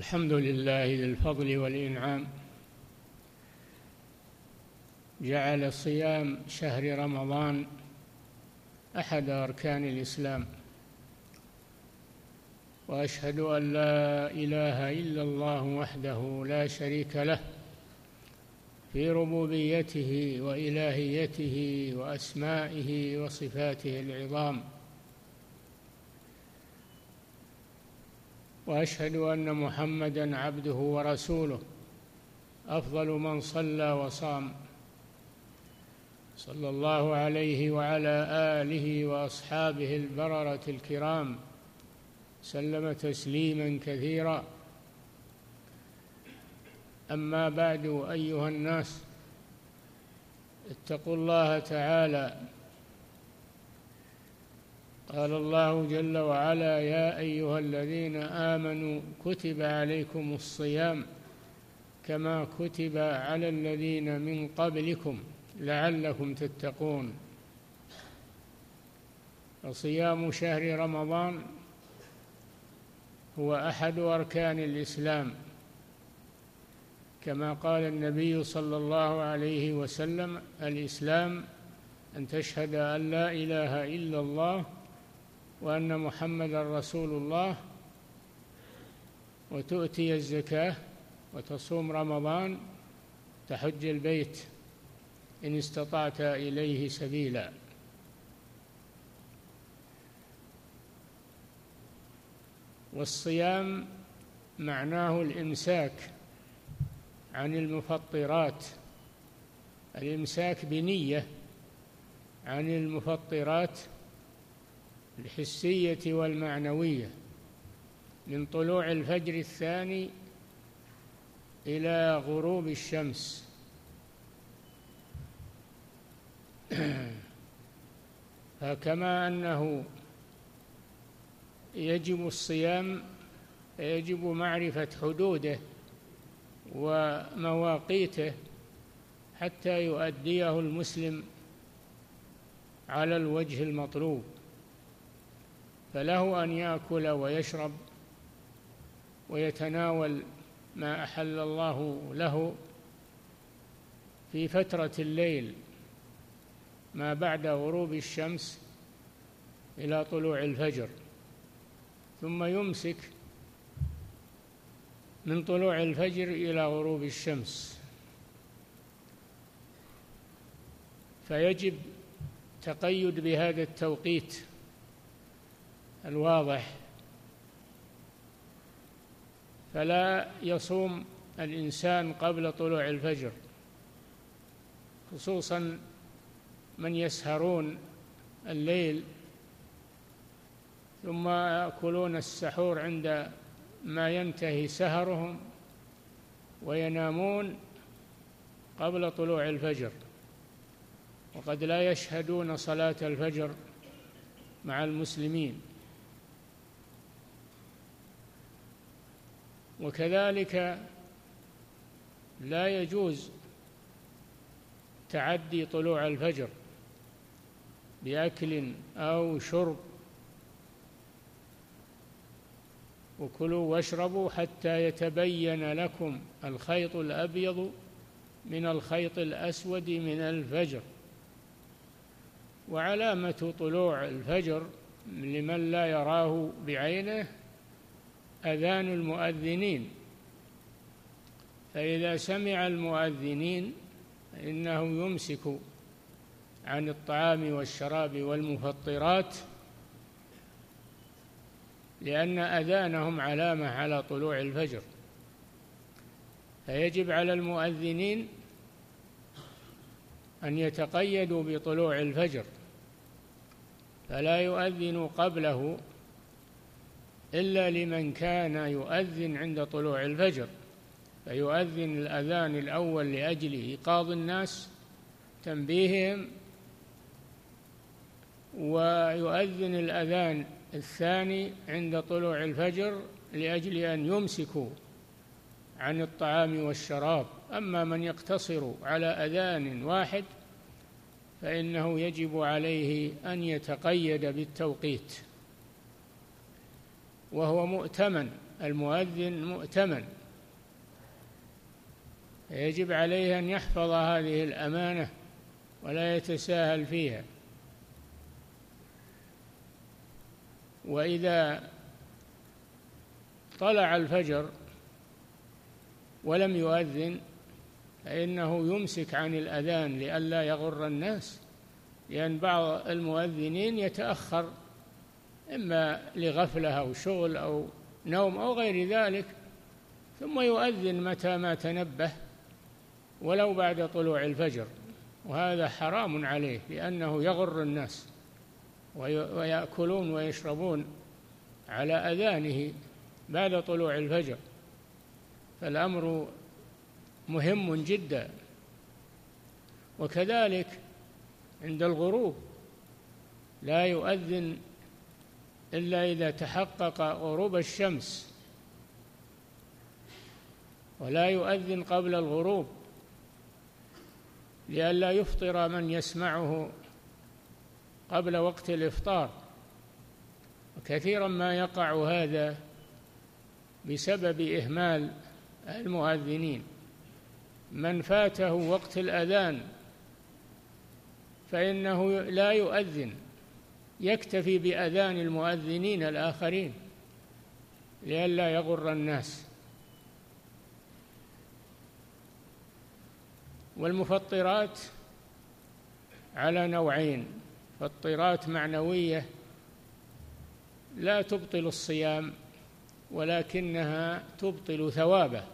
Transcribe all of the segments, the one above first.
الحمد لله ذي الفضل والإنعام. جعل صيام شهر رمضان أحد أركان الإسلام. وأشهد أن لا إله إلا الله وحده لا شريك له في ربوبيته وإلهيته وأسمائه وصفاته العظام. وأشهد أن محمدا عبده ورسوله. أفضل من صلى وصام. صلى الله عليه وعلى آله وأصحابه البررة الكرام. سلم تسليما كثيرا. أما بعد أيها الناس اتقوا الله تعالى. قال الله جل وعلا يا أيها الذين آمنوا كتب عليكم الصيام كما كتب على الذين من قبلكم لعلكم تتقون. فصيام شهر رمضان هو أحد أركان الإسلام. كما قال النبي صلى الله عليه وسلم الإسلام أن تشهد أن لا إله إلا الله وأن محمدا رسول الله وتؤتي الزكاة وتصوم رمضان تحج البيت إن استطعت إليه سبيلا. والصيام معناه الإمساك عن المفطرات الإمساك بنية عن المفطرات الحسية والمعنوية من طلوع الفجر الثاني إلى غروب الشمس. فكما أنه يجب الصيام يجب معرفة حدوده ومواقيته حتى يؤديه المسلم على الوجه المطلوب. فله أن يأكل ويشرب ويتناول ما أحل الله له في فترة الليل ما بعد غروب الشمس إلى طلوع الفجر ثم يمسك من طلوع الفجر إلى غروب الشمس. فيجب تقيد بهذا التوقيت الواضح. فلا يصوم الإنسان قبل طلوع الفجر خصوصا من يسهرون الليل ثم يأكلون السحور عند ما ينتهي سهرهم وينامون قبل طلوع الفجر. وقد لا يشهدون صلاة الفجر مع المسلمين. وكذلك لا يجوز تعدي طلوع الفجر بأكل أو شرب. وكلوا واشربوا حتى يتبين لكم الخيط الأبيض من الخيط الأسود من الفجر. وعلامة طلوع الفجر لمن لا يراه بعينه أذان المؤذنين. فإذا سمع المؤذنين فإنه يمسك عن الطعام والشراب والمفطرات لأن أذانهم علامة على طلوع الفجر. فيجب على المؤذنين أن يتقيدوا بطلوع الفجر فلا يؤذن قبله إلا لمن كان يؤذن عند طلوع الفجر فيؤذن الأذان الأول لأجل إيقاظ الناس تنبيههم ويؤذن الأذان الثاني عند طلوع الفجر لأجل أن يمسكوا عن الطعام والشراب. أما من يقتصر على أذان واحد فإنه يجب عليه أن يتقيد بالتوقيت. وهو مؤتمن المؤذن مؤتمن. يجب عليه أن يحفظ هذه الأمانة ولا يتساهل فيها. وإذا طلع الفجر ولم يؤذن فإنه يمسك عن الأذان لئلا يغر الناس لأن بعض المؤذنين يتأخر. إما لغفلة أو شغل أو نوم أو غير ذلك ثم يؤذن متى ما تنبه ولو بعد طلوع الفجر. وهذا حرام عليه لأنه يغر الناس ويأكلون ويشربون على أذانه بعد طلوع الفجر. فالأمر مهم جدا. وكذلك عند الغروب لا يؤذن إلا إذا تحقق غروب الشمس. ولا يؤذن قبل الغروب لئلا يفطر من يسمعه قبل وقت الإفطار. وكثيرا ما يقع هذا بسبب إهمال المؤذنين. من فاته وقت الأذان فإنه لا يؤذن. يكتفي بأذان المؤذنين الآخرين لئلا يغر الناس. والمفطرات على نوعين فطرات معنوية لا تبطل الصيام ولكنها تبطل ثوابه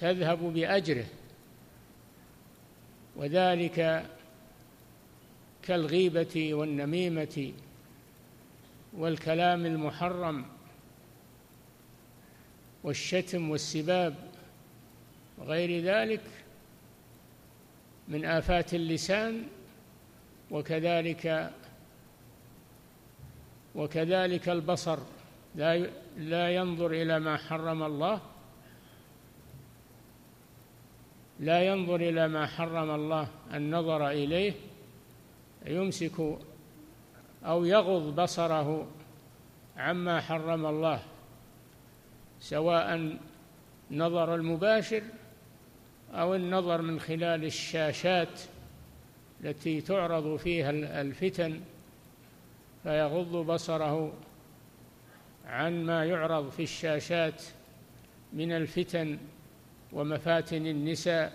تذهب بأجره وذلك كالغيبة والنميمة والكلام المحرم والشتم والسباب وغير ذلك من آفات اللسان وكذلك وكذلك البصر. لا لا ينظر إلى ما حرم الله. لا ينظر إلى ما حرم الله النظر إليه. يمسك أو يغض بصره عما حرم الله سواء نظر المباشر أو النظر من خلال الشاشات التي تعرض فيها الفتن فيغض بصره عن ما يعرض في الشاشات من الفتن ومفاتن النساء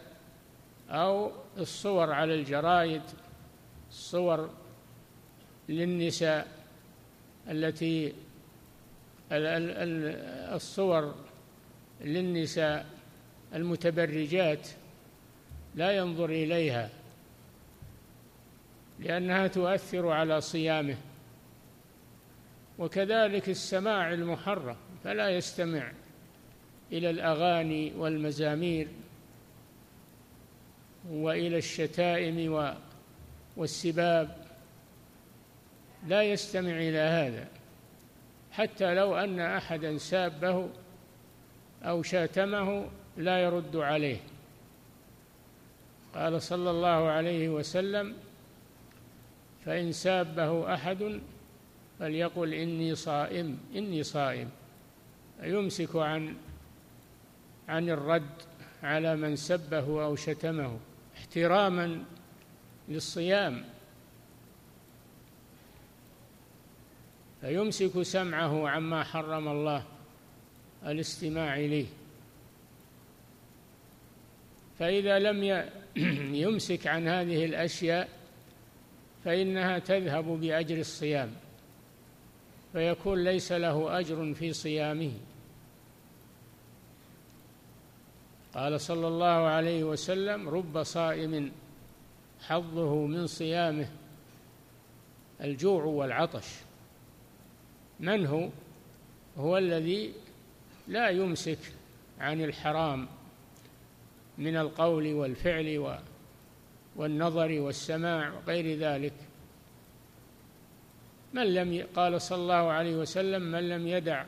أو الصور على الجرائد. الصور للنساء التي الصور للنساء المتبرجات لا ينظر إليها لأنها تؤثر على صيامه وكذلك السماع المحرم فلا يستمع إلى الأغاني والمزامير وإلى الشتائم والسباب لا يستمع إلى هذا حتى لو أن أحدا سابه أو شاتمه لا يرد عليه. قال صلى الله عليه وسلم فإن سابه أحد فليقل إني صائم إني صائم. يمسك عن عن الرد على من سبه أو شتمه احتراما للصيام. فيمسك سمعه عما حرم الله الاستماع إليه. فإذا لم يمسك عن هذه الأشياء فإنها تذهب بأجر الصيام. فيكون ليس له أجر في صيامه. قال صلى الله عليه وسلم رب صائم حظه من صيامه الجوع والعطش. من هو؟ هو الذي لا يمسك عن الحرام من القول والفعل والنظر والسماع وغير ذلك. من لم قال صلى الله عليه وسلم من لم يدع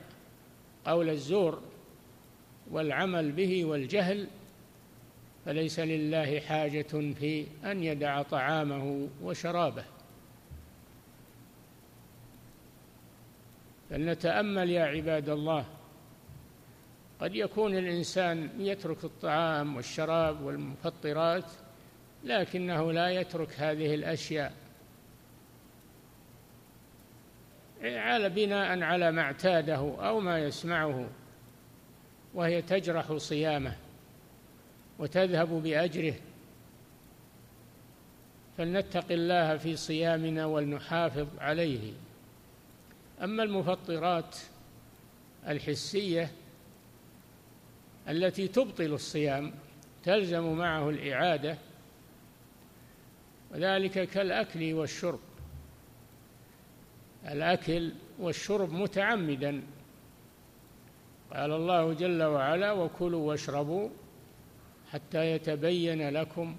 قول الزور والعمل به والجهل فليس لله حاجة في أن يدع طعامه وشرابه. فلنتأمل يا عباد الله قد يكون الإنسان يترك الطعام والشراب والمفطرات لكنه لا يترك هذه الأشياء. على بناء على ما اعتاده أو ما يسمعه وهي تجرح صيامه. وتذهب بأجره. فلنتق الله في صيامنا ولنحافظ عليه. أما المفطرات الحسية التي تبطل الصيام تلزم معه الإعادة وذلك كالأكل والشرب. الأكل والشرب متعمدا. قال الله جل وعلا وكلوا واشربوا حتى يتبين لكم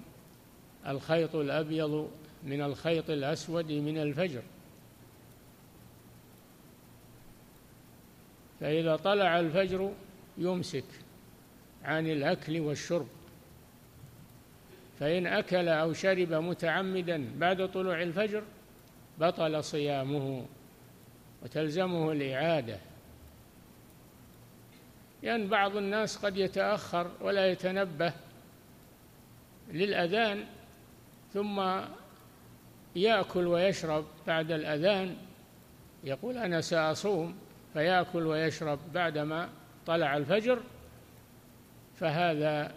الخيط الأبيض من الخيط الأسود من الفجر. فإذا طلع الفجر يمسك عن الأكل والشرب. فإن أكل أو شرب متعمدا بعد طلوع الفجر بطل صيامه وتلزمه الإعادة. لأن يعني بعض الناس قد يتأخر ولا يتنبه للأذان ثم يأكل ويشرب بعد الأذان. يقول أنا سأصوم فيأكل ويشرب بعدما طلع الفجر فهذا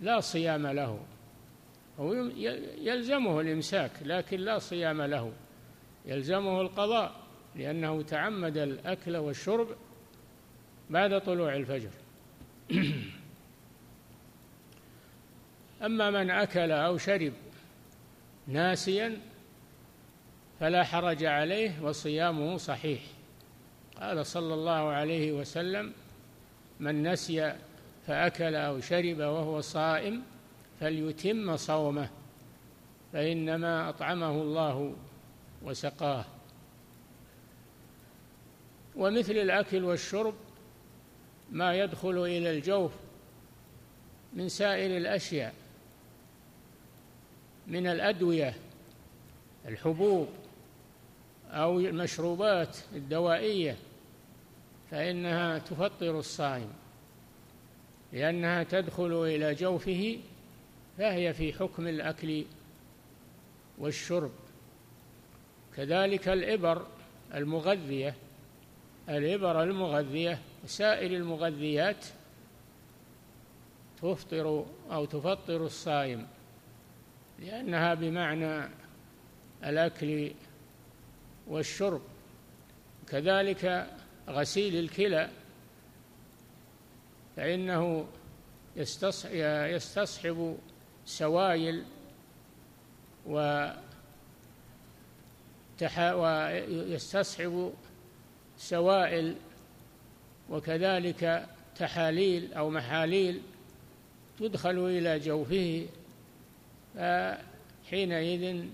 لا صيام له. هو يلزمه الإمساك لكن لا صيام له يلزمه القضاء لأنه تعمد الأكل والشرب بعد طلوع الفجر. أما من أكل أو شرب ناسيا فلا حرج عليه وصيامه صحيح. قال صلى الله عليه وسلم من نسي فأكل أو شرب وهو صائم فليتم صومه فإنما أطعمه الله وسقاه. ومثل الأكل والشرب ما يدخل إلى الجوف من سائر الأشياء من الأدوية الحبوب أو المشروبات الدوائية فإنها تفطر الصائم. لأنها تدخل إلى جوفه فهي في حكم الأكل والشرب. كذلك الإبر المغذية الإبر المغذية سائر المغذيات تفطر أو تفطر الصائم لأنها بمعنى الأكل والشرب. كذلك غسيل الكلى فإنه يستصحب سوائل و ويستصحب سوائل وكذلك تحاليل أو محاليل تدخل إلى جوفه فحينئذ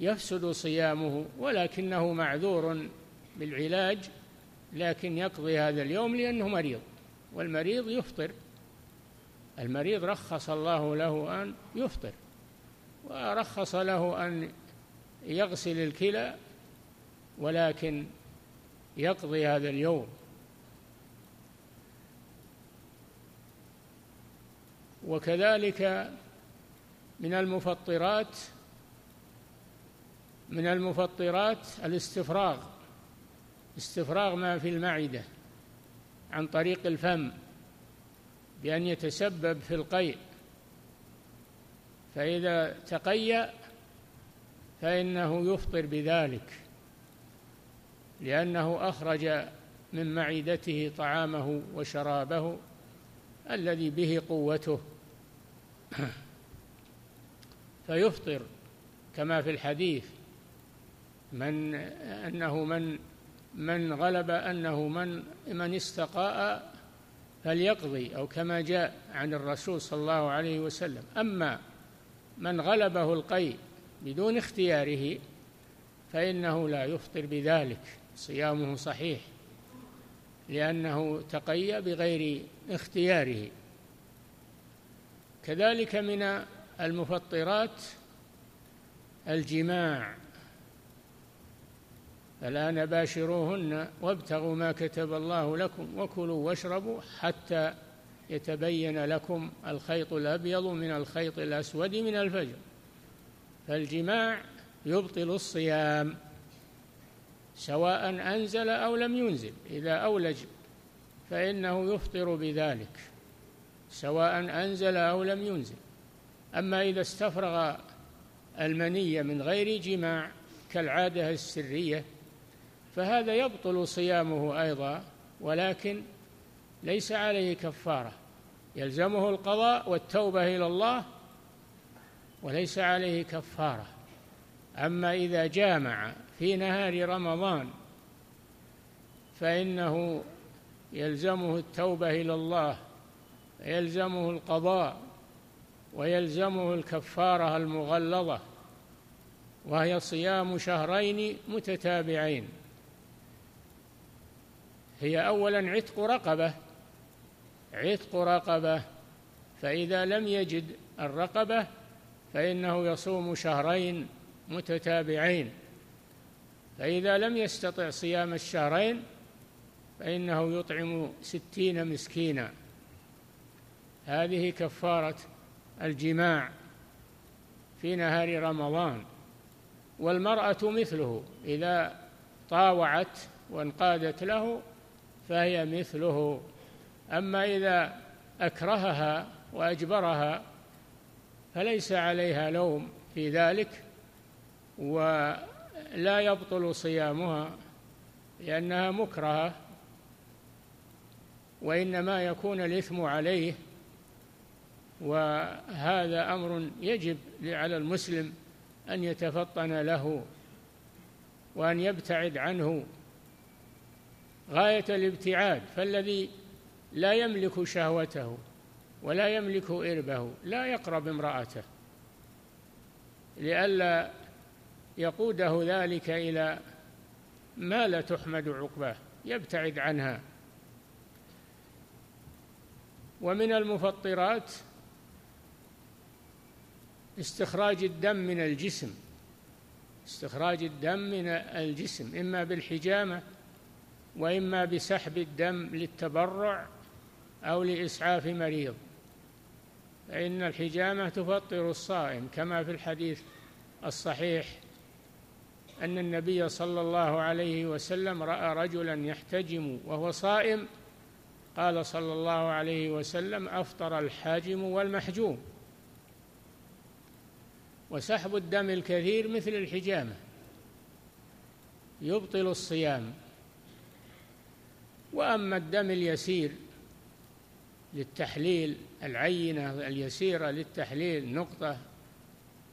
يفسد صيامه ولكنه معذور بالعلاج لكن يقضي هذا اليوم لأنه مريض والمريض يفطر. المريض رخص الله له أن يفطر ورخص له أن يغسل الكلى ولكن يقضي هذا اليوم. وكذلك من المفطرات من المفطرات الاستفراغ استفراغ ما في المعدة عن طريق الفم بأن يتسبب في القيء. فإذا تقيأ فإنه يفطر بذلك. لأنه أخرج من معدته طعامه وشرابه الذي به قوته. فيفطر كما في الحديث من أنه من من غلب أنه من من استقاء فليقضي أو كما جاء عن الرسول صلى الله عليه وسلم. أما من غلبه القيء بدون اختياره فإنه لا يفطر بذلك. صيامه صحيح لأنه تقي بغير اختياره. كذلك من المفطرات الجماع. الآن باشروهن وابتغوا ما كتب الله لكم وكلوا واشربوا حتى يتبين لكم الخيط الأبيض من الخيط الأسود من الفجر. فالجماع يبطل الصيام. سواء أنزل أو لم ينزل إذا أولج فإنه يفطر بذلك سواء أنزل أو لم ينزل. أما إذا استفرغ المنية من غير جماع كالعادة السرية فهذا يبطل صيامه أيضا ولكن ليس عليه كفارة. يلزمه القضاء والتوبة إلى الله وليس عليه كفارة. أما إذا جامع في نهار رمضان فإنه يلزمه التوبة إلى الله يلزمه القضاء ويلزمه الكفارة المغلظة وهي صيام شهرين متتابعين. هي أولا عتق رقبة عتق رقبة فإذا لم يجد الرقبة فإنه يصوم شهرين متتابعين. فإذا لم يستطع صيام الشهرين فإنه يطعم ستين مسكينا. هذه كفارة الجماع في نهار رمضان والمرأة مثله إذا طاوعت وانقادت له فهي مثله. أما إذا أكرهها وأجبرها فليس عليها لوم في ذلك ولا يبطل صيامها لأنها مكرهة وإنما يكون الإثم عليه وهذا أمر يجب على المسلم أن يتفطن له وأن يبتعد عنه. غاية الابتعاد فالذي لا يملك شهوته ولا يملك إربه لا يقرب امرأته لئلا يقوده ذلك إلى ما لا تحمد عقباه يبتعد عنها. ومن المفطرات استخراج الدم من الجسم استخراج الدم من الجسم إما بالحجامة وإما بسحب الدم للتبرع أو لإسعاف مريض. فإن الحجامة تفطر الصائم كما في الحديث الصحيح أن النبي صلى الله عليه وسلم رأى رجلا يحتجم وهو صائم. قال صلى الله عليه وسلم أفطر الحاجم والمحجوم. وسحب الدم الكثير مثل الحجامة. يبطل الصيام. وأما الدم اليسير للتحليل العينة اليسيرة للتحليل نقطة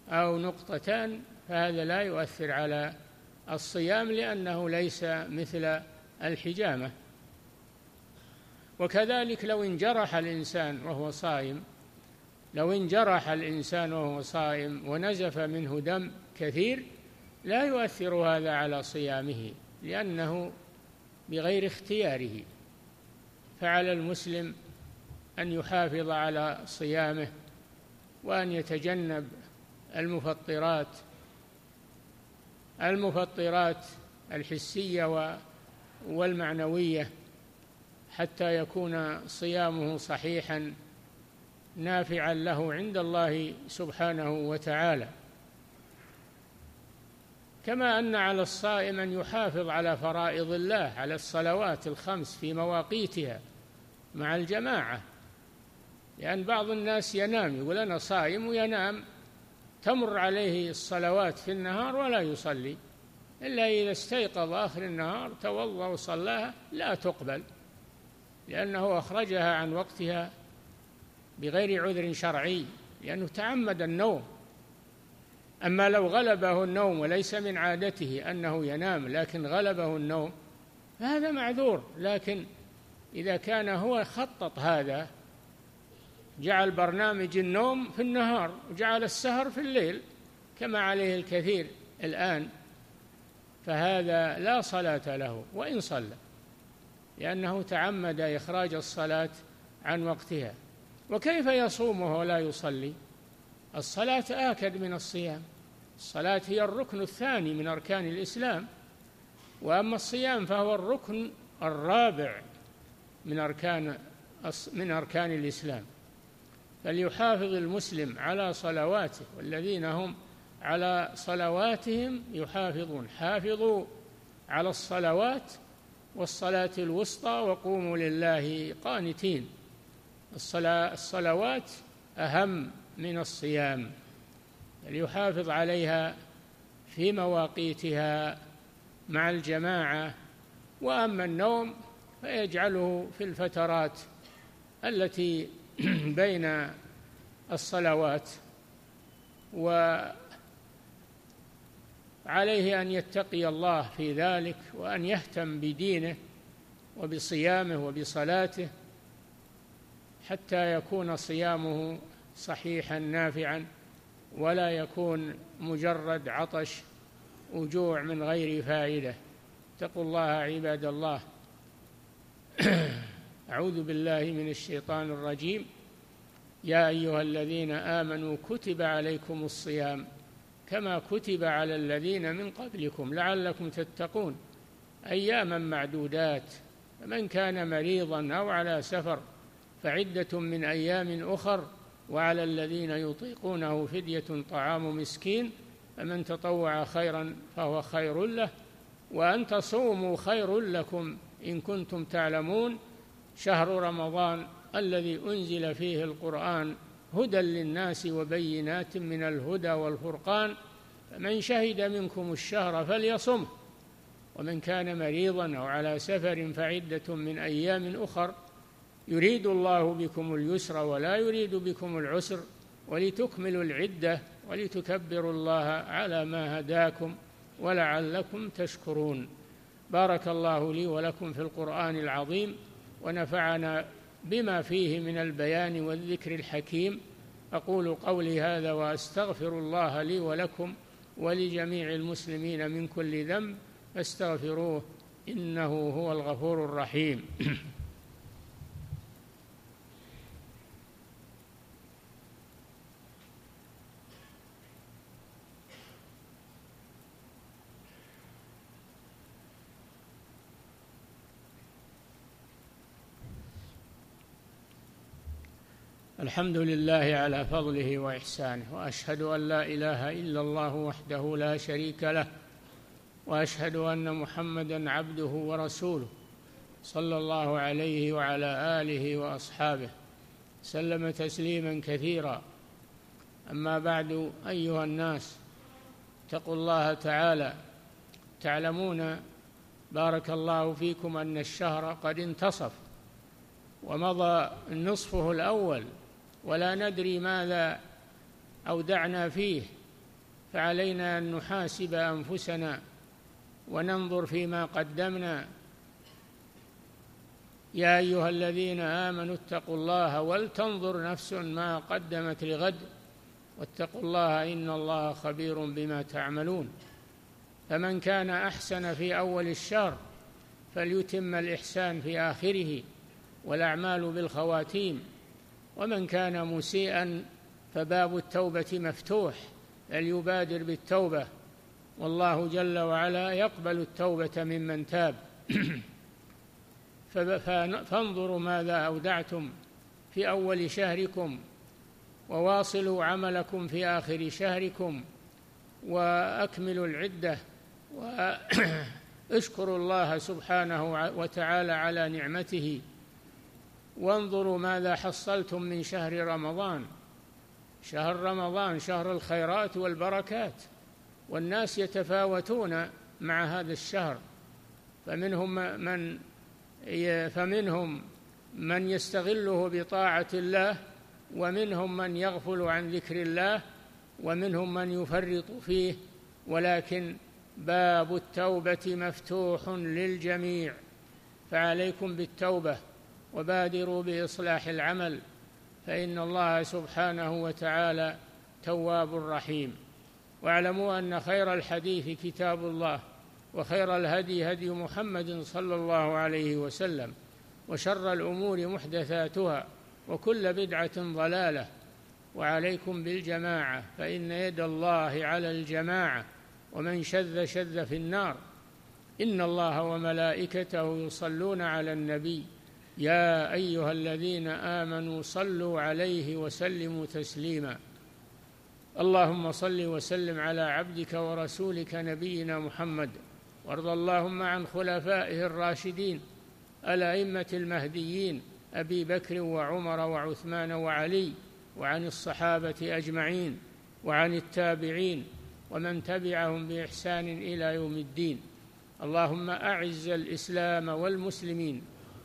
أو نقطتان فهذا لا يؤثر على الصيام لأنه ليس مثل الحجامة. وكذلك لو انجرح الإنسان وهو صائم لو انجرح الإنسان وهو صائم ونزف منه دم كثير لا يؤثر هذا على صيامه لأنه بغير اختياره. فعلى المسلم أن يحافظ على صيامه وأن يتجنب المفطرات المفطرات الحسية والمعنوية حتى يكون صيامه صحيحا نافعا له عند الله سبحانه وتعالى. كما أن على الصائم أن يحافظ على فرائض الله على الصلوات الخمس في مواقيتها مع الجماعة. لأن بعض الناس ينام يقول أنا صائم وينام تمر عليه الصلوات في النهار ولا يصلي. إلا إذا استيقظ آخر النهار توضأ وصلاها لا تقبل لأنه أخرجها عن وقتها بغير عذر شرعي لأنه تعمد النوم. أما لو غلبه النوم وليس من عادته أنه ينام لكن غلبه النوم فهذا معذور. لكن إذا كان هو خطط هذا جعل برنامج النوم في النهار وجعل السهر في الليل كما عليه الكثير الآن. فهذا لا صلاة له وإن صلى لأنه تعمد إخراج الصلاة عن وقتها. وكيف يصوم وهو لا يصلي؟ الصلاة آكد من الصيام. الصلاة هي الركن الثاني من أركان الإسلام. وأما الصيام فهو الركن الرابع من أركان من أركان الإسلام. فليحافظ المسلم على صلواته والذين هم على صلواتهم يحافظون. حافظوا على الصلوات والصلاة الوسطى وقوموا لله قانتين. الصلاة الصلوات أهم من الصيام ليحافظ عليها في مواقيتها مع الجماعة وأما النوم فيجعله في الفترات التي بين الصلوات وعليه أن يتقي الله في ذلك وأن يهتم بدينه وبصيامه وبصلاته حتى يكون صيامه صحيحا نافعا ولا يكون مجرد عطش وجوع من غير فائدة. اتقوا الله عباد الله. أعوذ بالله من الشيطان الرجيم. يا أيها الذين آمنوا كتب عليكم الصيام كما كتب على الذين من قبلكم لعلكم تتقون. أياما معدودات فمن كان مريضا أو على سفر فعدة من أيام أخر وعلى الذين يطيقونه فدية طعام مسكين فمن تطوع خيرا فهو خير له وأن تصوموا خير لكم إن كنتم تعلمون. شهر رمضان الذي أنزل فيه القرآن هدى للناس وبينات من الهدى والفرقان فمن شهد منكم الشهر فليصمه ومن كان مريضا أو على سفر فعدة من أيام أخر يريد الله بكم اليسر ولا يريد بكم العسر ولتكملوا العدة ولتكبروا الله على ما هداكم ولعلكم تشكرون. بارك الله لي ولكم في القرآن العظيم ونفعنا بما فيه من البيان والذكر الحكيم أقول قولي هذا وأستغفر الله لي ولكم ولجميع المسلمين من كل ذنب فاستغفروه إنه هو الغفور الرحيم. الحمد لله على فضله وإحسانه وأشهد أن لا إله إلا الله وحده لا شريك له وأشهد أن محمدا عبده ورسوله صلى الله عليه وعلى آله وأصحابه سلم تسليما كثيرا. أما بعد أيها الناس اتقوا الله تعالى تعلمون بارك الله فيكم أن الشهر قد انتصف ومضى نصفه الأول ولا ندري ماذا أودعنا فيه فعلينا أن نحاسب أنفسنا وننظر فيما قدمنا. يا أيها الذين آمنوا اتقوا الله ولتنظر نفس ما قدمت لغد واتقوا الله إن الله خبير بما تعملون. فمن كان أحسن في أول الشهر فليتم الإحسان في آخره والأعمال بالخواتيم. ومن كان مسيئا فباب التوبة مفتوح فليبادر بالتوبة. والله جل وعلا يقبل التوبة ممن تاب. فانظروا ماذا أودعتم في أول شهركم وواصلوا عملكم في آخر شهركم وأكملوا العدة واشكروا الله سبحانه وتعالى على نعمته. وانظروا ماذا حصلتم من شهر رمضان. شهر رمضان شهر الخيرات والبركات والناس يتفاوتون مع هذا الشهر. فمنهم من فمنهم من يستغله بطاعة الله ومنهم من يغفل عن ذكر الله ومنهم من يفرط فيه. ولكن باب التوبة مفتوح للجميع. فعليكم بالتوبة. وبادروا بإصلاح العمل فإن الله سبحانه وتعالى تواب رحيم. واعلموا أن خير الحديث كتاب الله وخير الهدي هدي محمد صلى الله عليه وسلم وشر الأمور محدثاتها وكل بدعة ضلالة. وعليكم بالجماعة فإن يد الله على الجماعة ومن شذ شذ في النار. إن الله وملائكته يصلون على النبي يا أيها الذين آمنوا صلوا عليه وسلموا تسليما. اللهم صل وسلم على عبدك ورسولك نبينا محمد. وارض اللهم عن خلفائه الراشدين الأئمة المهديين أبي بكر وعمر وعثمان وعلي وعن الصحابة أجمعين وعن التابعين ومن تبعهم بإحسان إلى يوم الدين. اللهم أعز الإسلام والمسلمين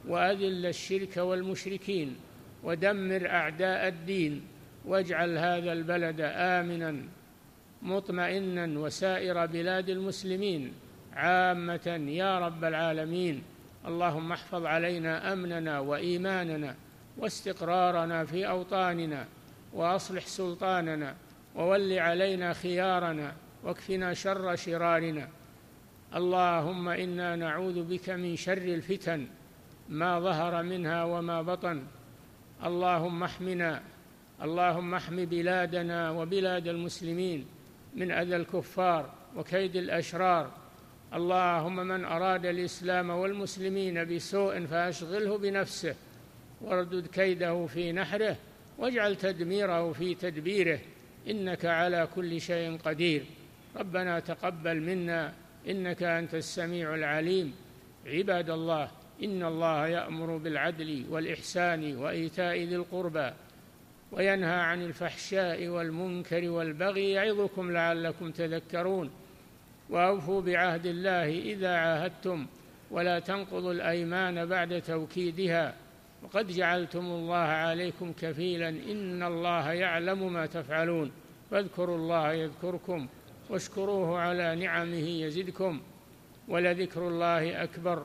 وأذل الشرك والمشركين ودمر أعداء الدين واجعل هذا البلد آمنا مطمئنا وسائر بلاد المسلمين عامة يا رب العالمين. اللهم احفظ علينا أمننا وإيماننا واستقرارنا في أوطاننا وأصلح سلطاننا وول علينا خيارنا واكفنا شر شرارنا. اللهم إنا نعوذ بك من شر الفتن ما ظهر منها وما بطن. اللهم احمنا اللهم احم بلادنا وبلاد المسلمين من أذى الكفار وكيد الأشرار. اللهم من أراد الإسلام والمسلمين بسوء فأشغله بنفسه. واردد كيده في نحره واجعل تدميره في تدبيره. إنك على كل شيء قدير. ربنا تقبل منا إنك أنت السميع العليم. عباد الله إن الله يأمر بالعدل والإحسان وإيتاء ذي القربى وينهى عن الفحشاء والمنكر والبغي يعظكم لعلكم تذكرون وأوفوا بعهد الله إذا عاهدتم ولا تنقضوا الأيمان بعد توكيدها وقد جعلتم الله عليكم كفيلا إن الله يعلم ما تفعلون فاذكروا الله يذكركم واشكروه على نعمه يزدكم ولذكر الله أكبر